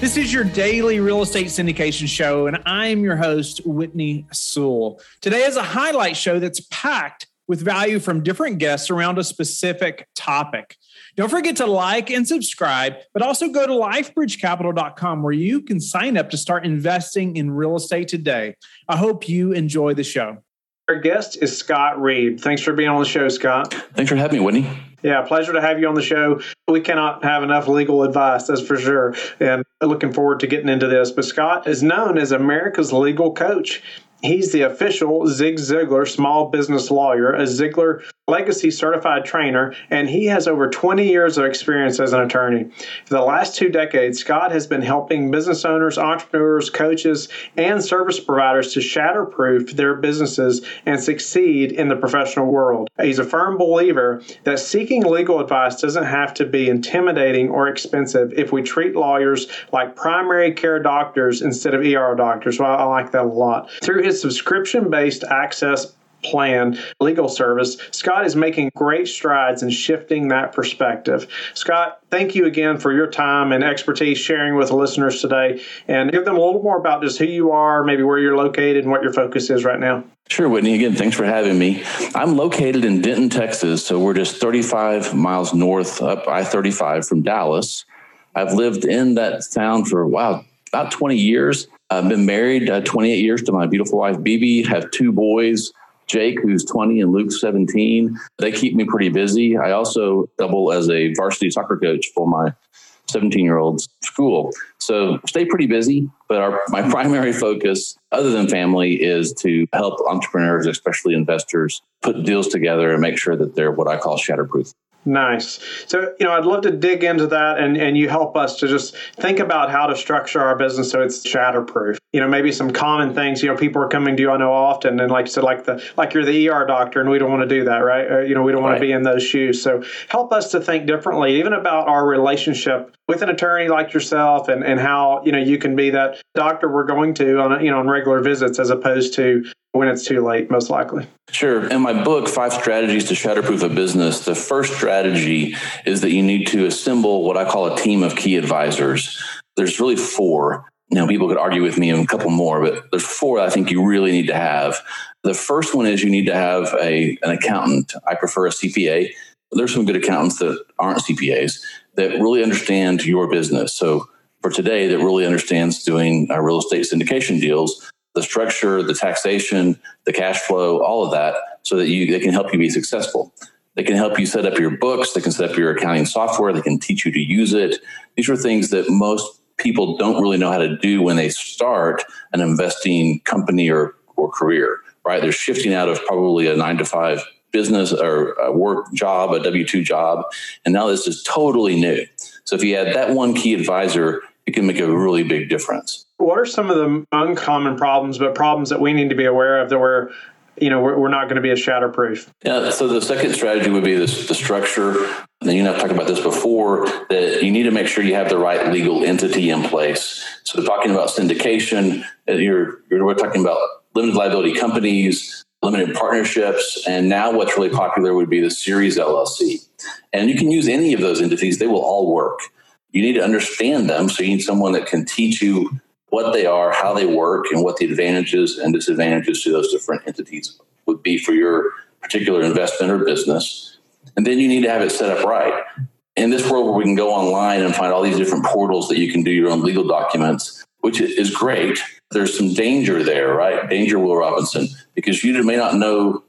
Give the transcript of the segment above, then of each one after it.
This is your daily real estate syndication show, and I'm your host, Whitney Sewell. Today is a highlight show that's packed with value from different guests around a specific topic. Don't forget to like and subscribe, but also go to lifebridgecapital.com where you can sign up to start investing in real estate today. I hope you enjoy the show. Our guest is Scott Reib. Thanks for being on the show, Scott. Thanks for having me, Whitney. Yeah, pleasure to have you on the show. We cannot have enough legal advice, that's for sure. And looking forward to getting into this. But Scott is known as America's legal coach. He's the official Zig Ziglar small business lawyer, a Ziglar legacy certified trainer, and he has over 20 years of experience as an attorney. For the last two decades, Scott has been helping business owners, entrepreneurs, coaches, and service providers to shatterproof their businesses and succeed in the professional world. He's a firm believer that seeking legal advice doesn't have to be intimidating or expensive if we treat lawyers like primary care doctors instead of ER doctors. Well, I like that a lot. Through his subscription based access plan legal service, Scott is making great strides in shifting that perspective. Scott, thank you again for your time and expertise sharing with the listeners today and give them a little more about just who you are, maybe where you're located and what your focus is right now. Sure, Whitney. Again, thanks for having me. I'm located in Denton, Texas, so we're just 35 miles north up I 35 from Dallas. I've lived in that town for, wow, about 20 years. I've been married uh, 28 years to my beautiful wife, Bibi, have two boys. Jake, who's 20, and Luke, 17. They keep me pretty busy. I also double as a varsity soccer coach for my 17 year old's school. So stay pretty busy, but our, my primary focus, other than family, is to help entrepreneurs, especially investors, put deals together and make sure that they're what I call shatterproof. Nice. So, you know, I'd love to dig into that and, and you help us to just think about how to structure our business so it's shatterproof. You know, maybe some common things, you know, people are coming to you, I know often, and like you said, like the like you're the ER doctor and we don't want to do that, right? Or, you know, we don't want right. to be in those shoes. So help us to think differently, even about our relationship with an attorney like yourself and, and how, you know, you can be that doctor we're going to on, you know, on regular visits as opposed to when it's too late, most likely. Sure. In my book, Five Strategies to Shatterproof a Business, the first strategy is that you need to assemble what I call a team of key advisors. There's really four. Now, people could argue with me and a couple more, but there's four I think you really need to have. The first one is you need to have a, an accountant. I prefer a CPA. There's some good accountants that aren't CPAs that really understand your business. So, for today, that really understands doing uh, real estate syndication deals the structure, the taxation, the cash flow, all of that, so that you they can help you be successful. They can help you set up your books. They can set up your accounting software. They can teach you to use it. These are things that most people don't really know how to do when they start an investing company or, or career, right? They're shifting out of probably a nine to five business or a work job, a W 2 job. And now this is totally new. So if you had that one key advisor, it can make a really big difference what are some of the uncommon problems, but problems that we need to be aware of that we're you know we're, we're not going to be as shatterproof yeah so the second strategy would be this, the structure and you know i've talked about this before that you need to make sure you have the right legal entity in place so talking about syndication uh, you're, you're we're talking about limited liability companies limited partnerships and now what's really popular would be the series llc and you can use any of those entities they will all work you need to understand them so you need someone that can teach you what they are, how they work, and what the advantages and disadvantages to those different entities would be for your particular investment or business. And then you need to have it set up right. In this world where we can go online and find all these different portals that you can do your own legal documents, which is great, there's some danger there, right? Danger, Will Robinson, because you may not know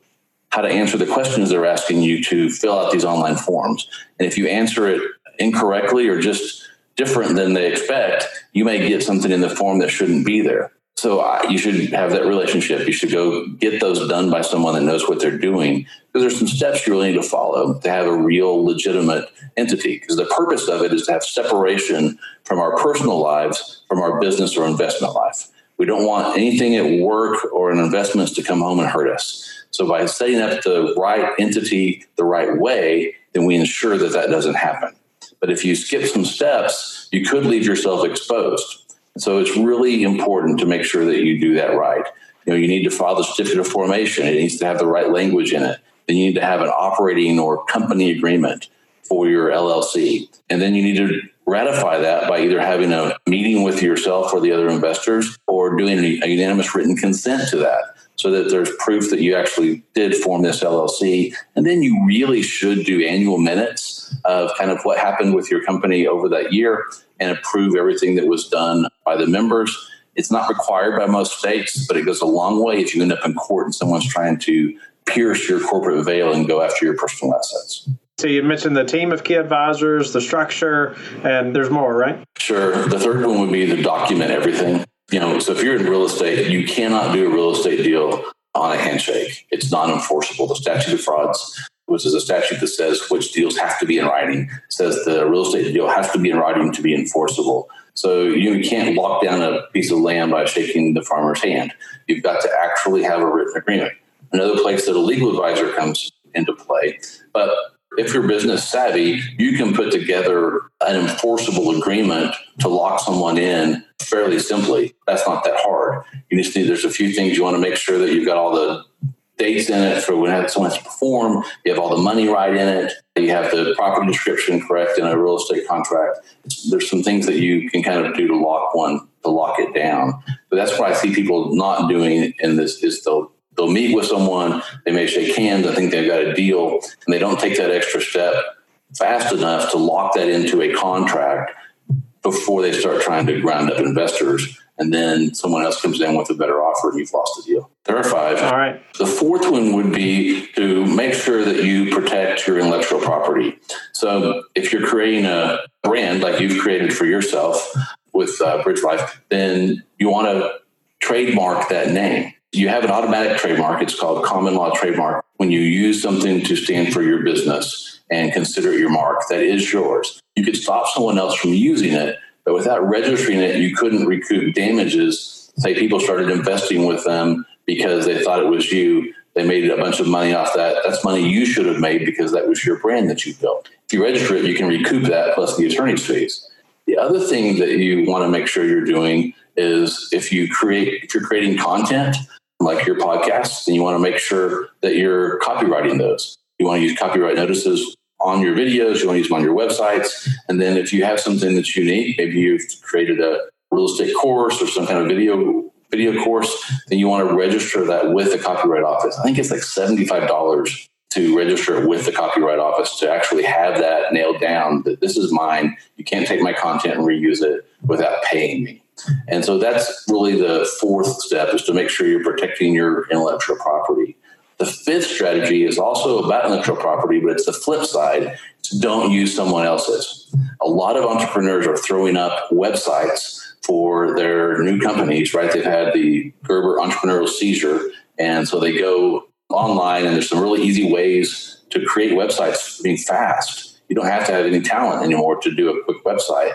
how to answer the questions they're asking you to fill out these online forms. And if you answer it incorrectly or just different than they expect, you may get something in the form that shouldn't be there. So uh, you should have that relationship. You should go get those done by someone that knows what they're doing. Because there's some steps you really need to follow to have a real legitimate entity. Because the purpose of it is to have separation from our personal lives, from our business or investment life. We don't want anything at work or in investments to come home and hurt us. So by setting up the right entity the right way, then we ensure that that doesn't happen. But if you skip some steps, you could leave yourself exposed. So it's really important to make sure that you do that right. You know, you need to file the certificate of formation. It needs to have the right language in it. Then you need to have an operating or company agreement for your LLC. And then you need to ratify that by either having a meeting with yourself or the other investors or doing a unanimous written consent to that so that there's proof that you actually did form this LLC. And then you really should do annual minutes of kind of what happened with your company over that year and approve everything that was done by the members. It's not required by most states, but it goes a long way if you end up in court and someone's trying to pierce your corporate veil and go after your personal assets. So you mentioned the team of key advisors, the structure, and there's more, right? Sure. The third one would be to document everything. You know, so if you're in real estate, you cannot do a real estate deal on a handshake. It's non-enforceable. The statute of frauds, which is a statute that says which deals have to be in writing, says the real estate deal has to be in writing to be enforceable. So you can't lock down a piece of land by shaking the farmer's hand. You've got to actually have a written agreement. Another place that a legal advisor comes into play. But if you're business savvy, you can put together an enforceable agreement to lock someone in fairly simply. That's not that hard. You just need, there's a few things you want to make sure that you've got all the dates in it for when someone has to perform. You have all the money right in it. You have the property description correct in a real estate contract. There's some things that you can kind of do to lock one, to lock it down. But that's what I see people not doing in this is they'll they'll meet with someone, they may shake hands, I think they've got a deal, and they don't take that extra step fast enough to lock that into a contract before they start trying to ground up investors. And then someone else comes in with a better offer and you've lost the deal. There are five. All right. The fourth one would be to make sure that you protect your intellectual property. So if you're creating a brand like you've created for yourself with uh, Bridge Life, then you want to trademark that name you have an automatic trademark. It's called common law trademark. When you use something to stand for your business and consider it your mark, that is yours. You could stop someone else from using it, but without registering it, you couldn't recoup damages. Say people started investing with them because they thought it was you. They made a bunch of money off that. That's money you should have made because that was your brand that you built. If you register it, you can recoup that plus the attorney's fees. The other thing that you want to make sure you're doing is if you create if you're creating content like your podcast, then you want to make sure that you're copyrighting those. You want to use copyright notices on your videos, you want to use them on your websites. And then if you have something that's unique, maybe you've created a real estate course or some kind of video video course, then you want to register that with the copyright office. I think it's like $75 to register it with the copyright office to actually have that nailed down that this is mine. You can't take my content and reuse it without paying me. And so that's really the fourth step is to make sure you're protecting your intellectual property. The fifth strategy is also about intellectual property, but it's the flip side. It's don't use someone else's. A lot of entrepreneurs are throwing up websites for their new companies, right? They've had the Gerber entrepreneurial seizure. And so they go online, and there's some really easy ways to create websites being fast. You don't have to have any talent anymore to do a quick website.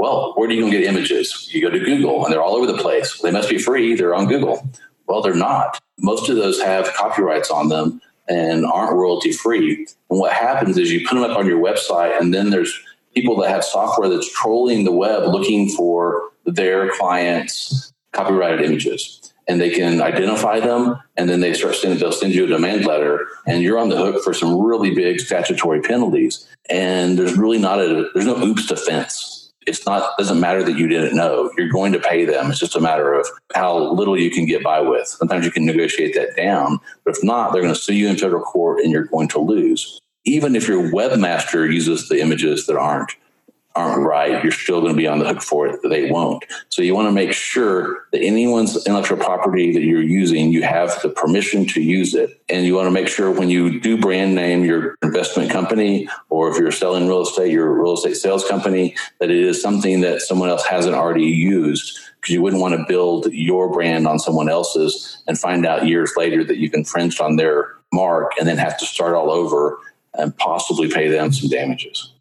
Well, where do you go get images? You go to Google and they're all over the place. They must be free. They're on Google. Well, they're not. Most of those have copyrights on them and aren't royalty free. And what happens is you put them up on your website and then there's people that have software that's trolling the web looking for their clients' copyrighted images. And they can identify them, and then they start sending. They'll send you a demand letter, and you're on the hook for some really big statutory penalties. And there's really not a there's no oops defense it's not doesn't matter that you didn't know. You're going to pay them. It's just a matter of how little you can get by with. Sometimes you can negotiate that down but if not they're going to sue you in federal court and you're going to lose. Even if your webmaster uses the images that aren't aren't right, you're still going to be on the hook for it. They won't. So you want to make sure that anyone's intellectual property that you're using, you have the permission to use it. And you want to make sure when you do brand name your investment company, or if you're selling real estate, your real estate sales company, that it is something that someone else hasn't already used. Because you wouldn't want to build your brand on someone else's and find out years later that you've infringed on their mark and then have to start all over and possibly pay them some damages.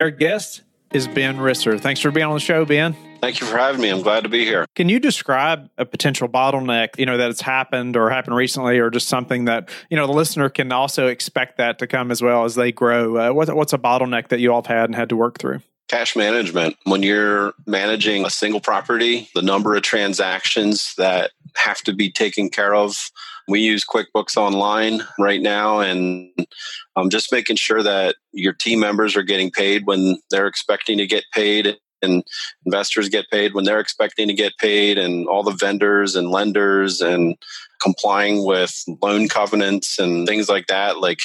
Our guest is Ben Risser. Thanks for being on the show, Ben. Thank you for having me. I'm glad to be here. Can you describe a potential bottleneck, you know, that has happened or happened recently or just something that, you know, the listener can also expect that to come as well as they grow? Uh, what, what's a bottleneck that you all have had and had to work through? Cash management. When you're managing a single property, the number of transactions that have to be taken care of. We use QuickBooks Online right now, and I'm just making sure that your team members are getting paid when they're expecting to get paid and investors get paid when they're expecting to get paid and all the vendors and lenders and complying with loan covenants and things like that. Like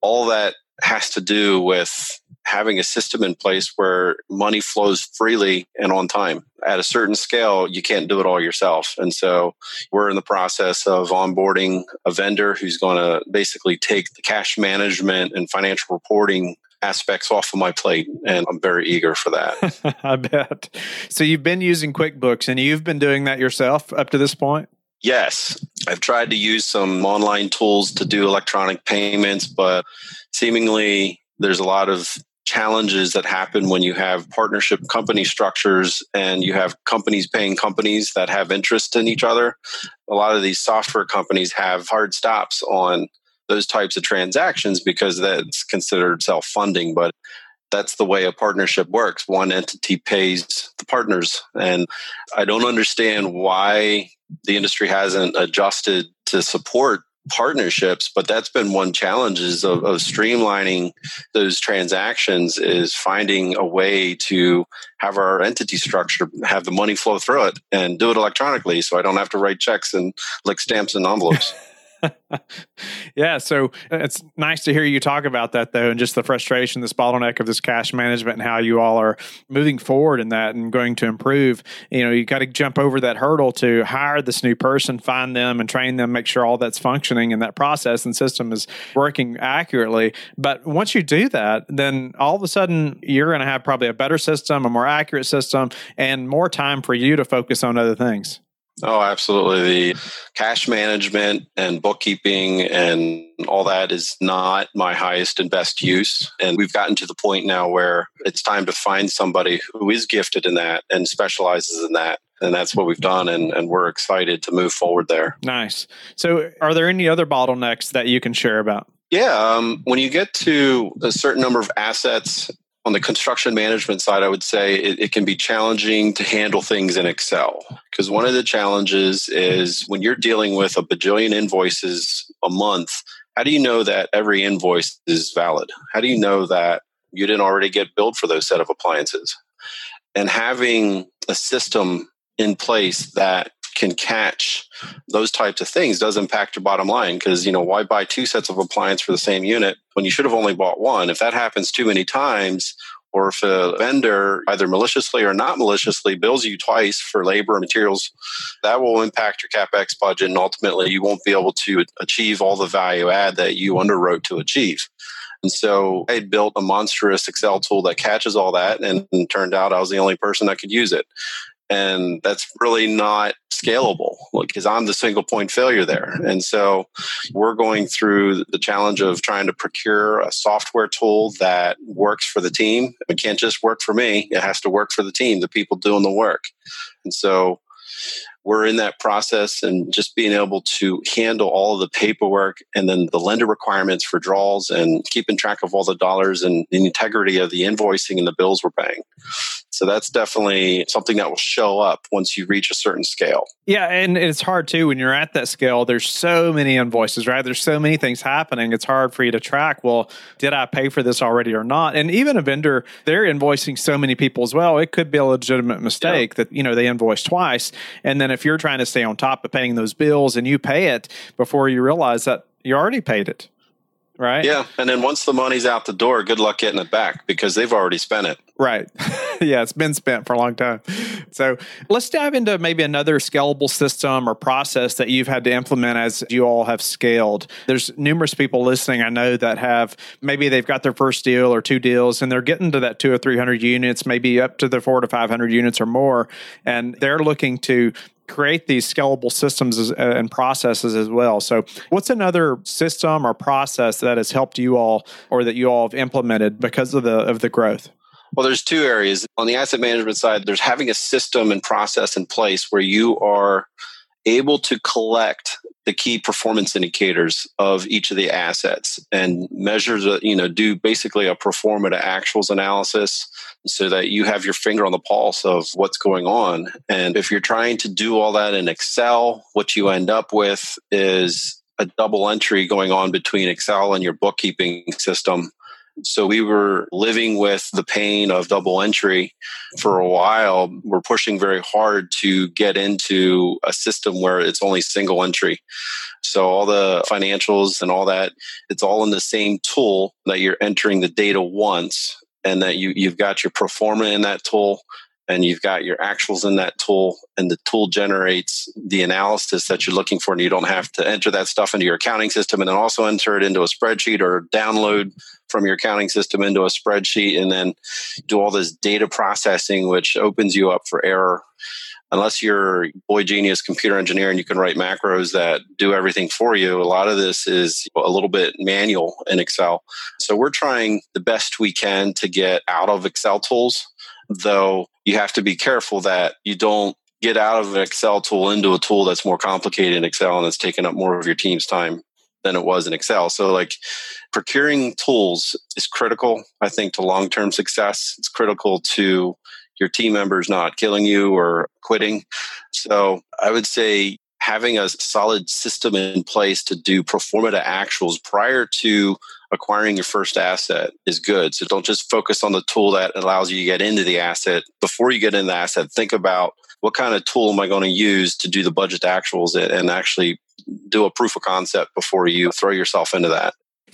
all that has to do with having a system in place where money flows freely and on time. At a certain scale, you can't do it all yourself. And so we're in the process of onboarding a vendor who's going to basically take the cash management and financial reporting aspects off of my plate and I'm very eager for that. I bet. So you've been using QuickBooks and you've been doing that yourself up to this point? Yes. I've tried to use some online tools to do electronic payments, but seemingly there's a lot of challenges that happen when you have partnership company structures and you have companies paying companies that have interest in each other. A lot of these software companies have hard stops on those types of transactions because that's considered self funding. But that's the way a partnership works. One entity pays the partners. And I don't understand why the industry hasn't adjusted to support partnerships but that's been one challenges of, of streamlining those transactions is finding a way to have our entity structure have the money flow through it and do it electronically so i don't have to write checks and lick stamps and envelopes yeah, so uh, it's nice to hear you talk about that though, and just the frustration, this bottleneck of this cash management, and how you all are moving forward in that and going to improve. You know, you got to jump over that hurdle to hire this new person, find them, and train them, make sure all that's functioning and that process and system is working accurately. But once you do that, then all of a sudden you're going to have probably a better system, a more accurate system, and more time for you to focus on other things. Oh, absolutely. The cash management and bookkeeping and all that is not my highest and best use. And we've gotten to the point now where it's time to find somebody who is gifted in that and specializes in that. And that's what we've done. And, and we're excited to move forward there. Nice. So, are there any other bottlenecks that you can share about? Yeah. Um, when you get to a certain number of assets on the construction management side, I would say it, it, can be challenging to handle things in Excel. Because one of the challenges is when you're dealing with a bajillion invoices a month, how do you know that every invoice is valid? How do you know that you didn't already get billed for those set of appliances? And having a system in place that can catch those types of things does impact your bottom line because you know why buy two sets of appliance for the same unit when you should have only bought one? If that happens too many times or if a vendor either maliciously or not maliciously bills you twice for labor and materials that will impact your capex budget and ultimately you won't be able to achieve all the value add that you underwrote to achieve. And so I built a monstrous Excel tool that catches all that, and, and turned out I was the only person that could use it and that's really not scalable because I'm the single point failure there. And so we're going through the challenge of trying to procure a software tool that works for the team. It can't just work for me, it has to work for the team, the people doing the work. And so we're in that process and just being able to handle all of the paperwork and then the lender requirements for draws and keeping track of all the dollars and the integrity of the invoicing and the bills we're paying. So that's definitely something that will show up once you reach a certain scale. Yeah, and it's hard too when you're at that scale. There's so many invoices, right? There's so many things happening. It's hard for you to track. Well, did I pay for this already or not? And even a vendor, they're invoicing so many people as well. It could be a legitimate mistake yeah. that you know they invoice twice, and then if you're trying to stay on top of paying those bills and you pay it before you realize that you already paid it right? Yeah. And then once the money's out the door, good luck getting it back because they've already spent it. Right. yeah, it's been spent for a long time. So let's dive into maybe another scalable system or process that you've had to implement as you all have scaled. There's numerous people listening I know that have maybe they've got their first deal or two deals and they're getting to that two or 300 units, maybe up to the four to 500 units or more. And they're looking to create these scalable systems as, uh, and processes as well. So, what's another system or process that has helped you all, or that you all have implemented because of the of the growth? Well, there's two areas on the asset management side. There's having a system and process in place where you are able to collect the key performance indicators of each of the assets and measures, you know, do basically a pro forma to actuals analysis so that you have your finger on the pulse of what's going on. And if you're trying to do all that in Excel, what you end up with is a double entry going on between Excel and your bookkeeping system. So we were living with the pain of double entry for a while. We're pushing very hard to get into a system where it's only single entry. So all the financials and all that, it's all in the same tool that you're entering the data once and that you, you've got your pro forma in that tool and you've got your actuals in that tool and the tool generates the analysis that you're looking for and you don't have to enter that stuff into your accounting system and then also enter it into a spreadsheet or download from your accounting system into a spreadsheet and then do all this data processing which opens you up for error unless you're boy genius computer engineer and you can write macros that do everything for you, a lot of this is a little bit manual in Excel. So we're trying the best we can to get out of Excel tools, though you have to be careful that you don't get out of an Excel tool into a tool that's more complicated in Excel and that's taking up more of your team's time than it was in Excel. So like procuring tools is critical, I think, to long-term success. It's critical to your team members not killing you or quitting. So I would say having a solid system in place to do pro forma to actuals prior to acquiring your first asset is good. So don't just focus on the tool that allows you to get into the asset. Before you get into the asset, think about what kind of tool am I going to use to do the budget actuals and actually do a proof of concept before you throw yourself into that.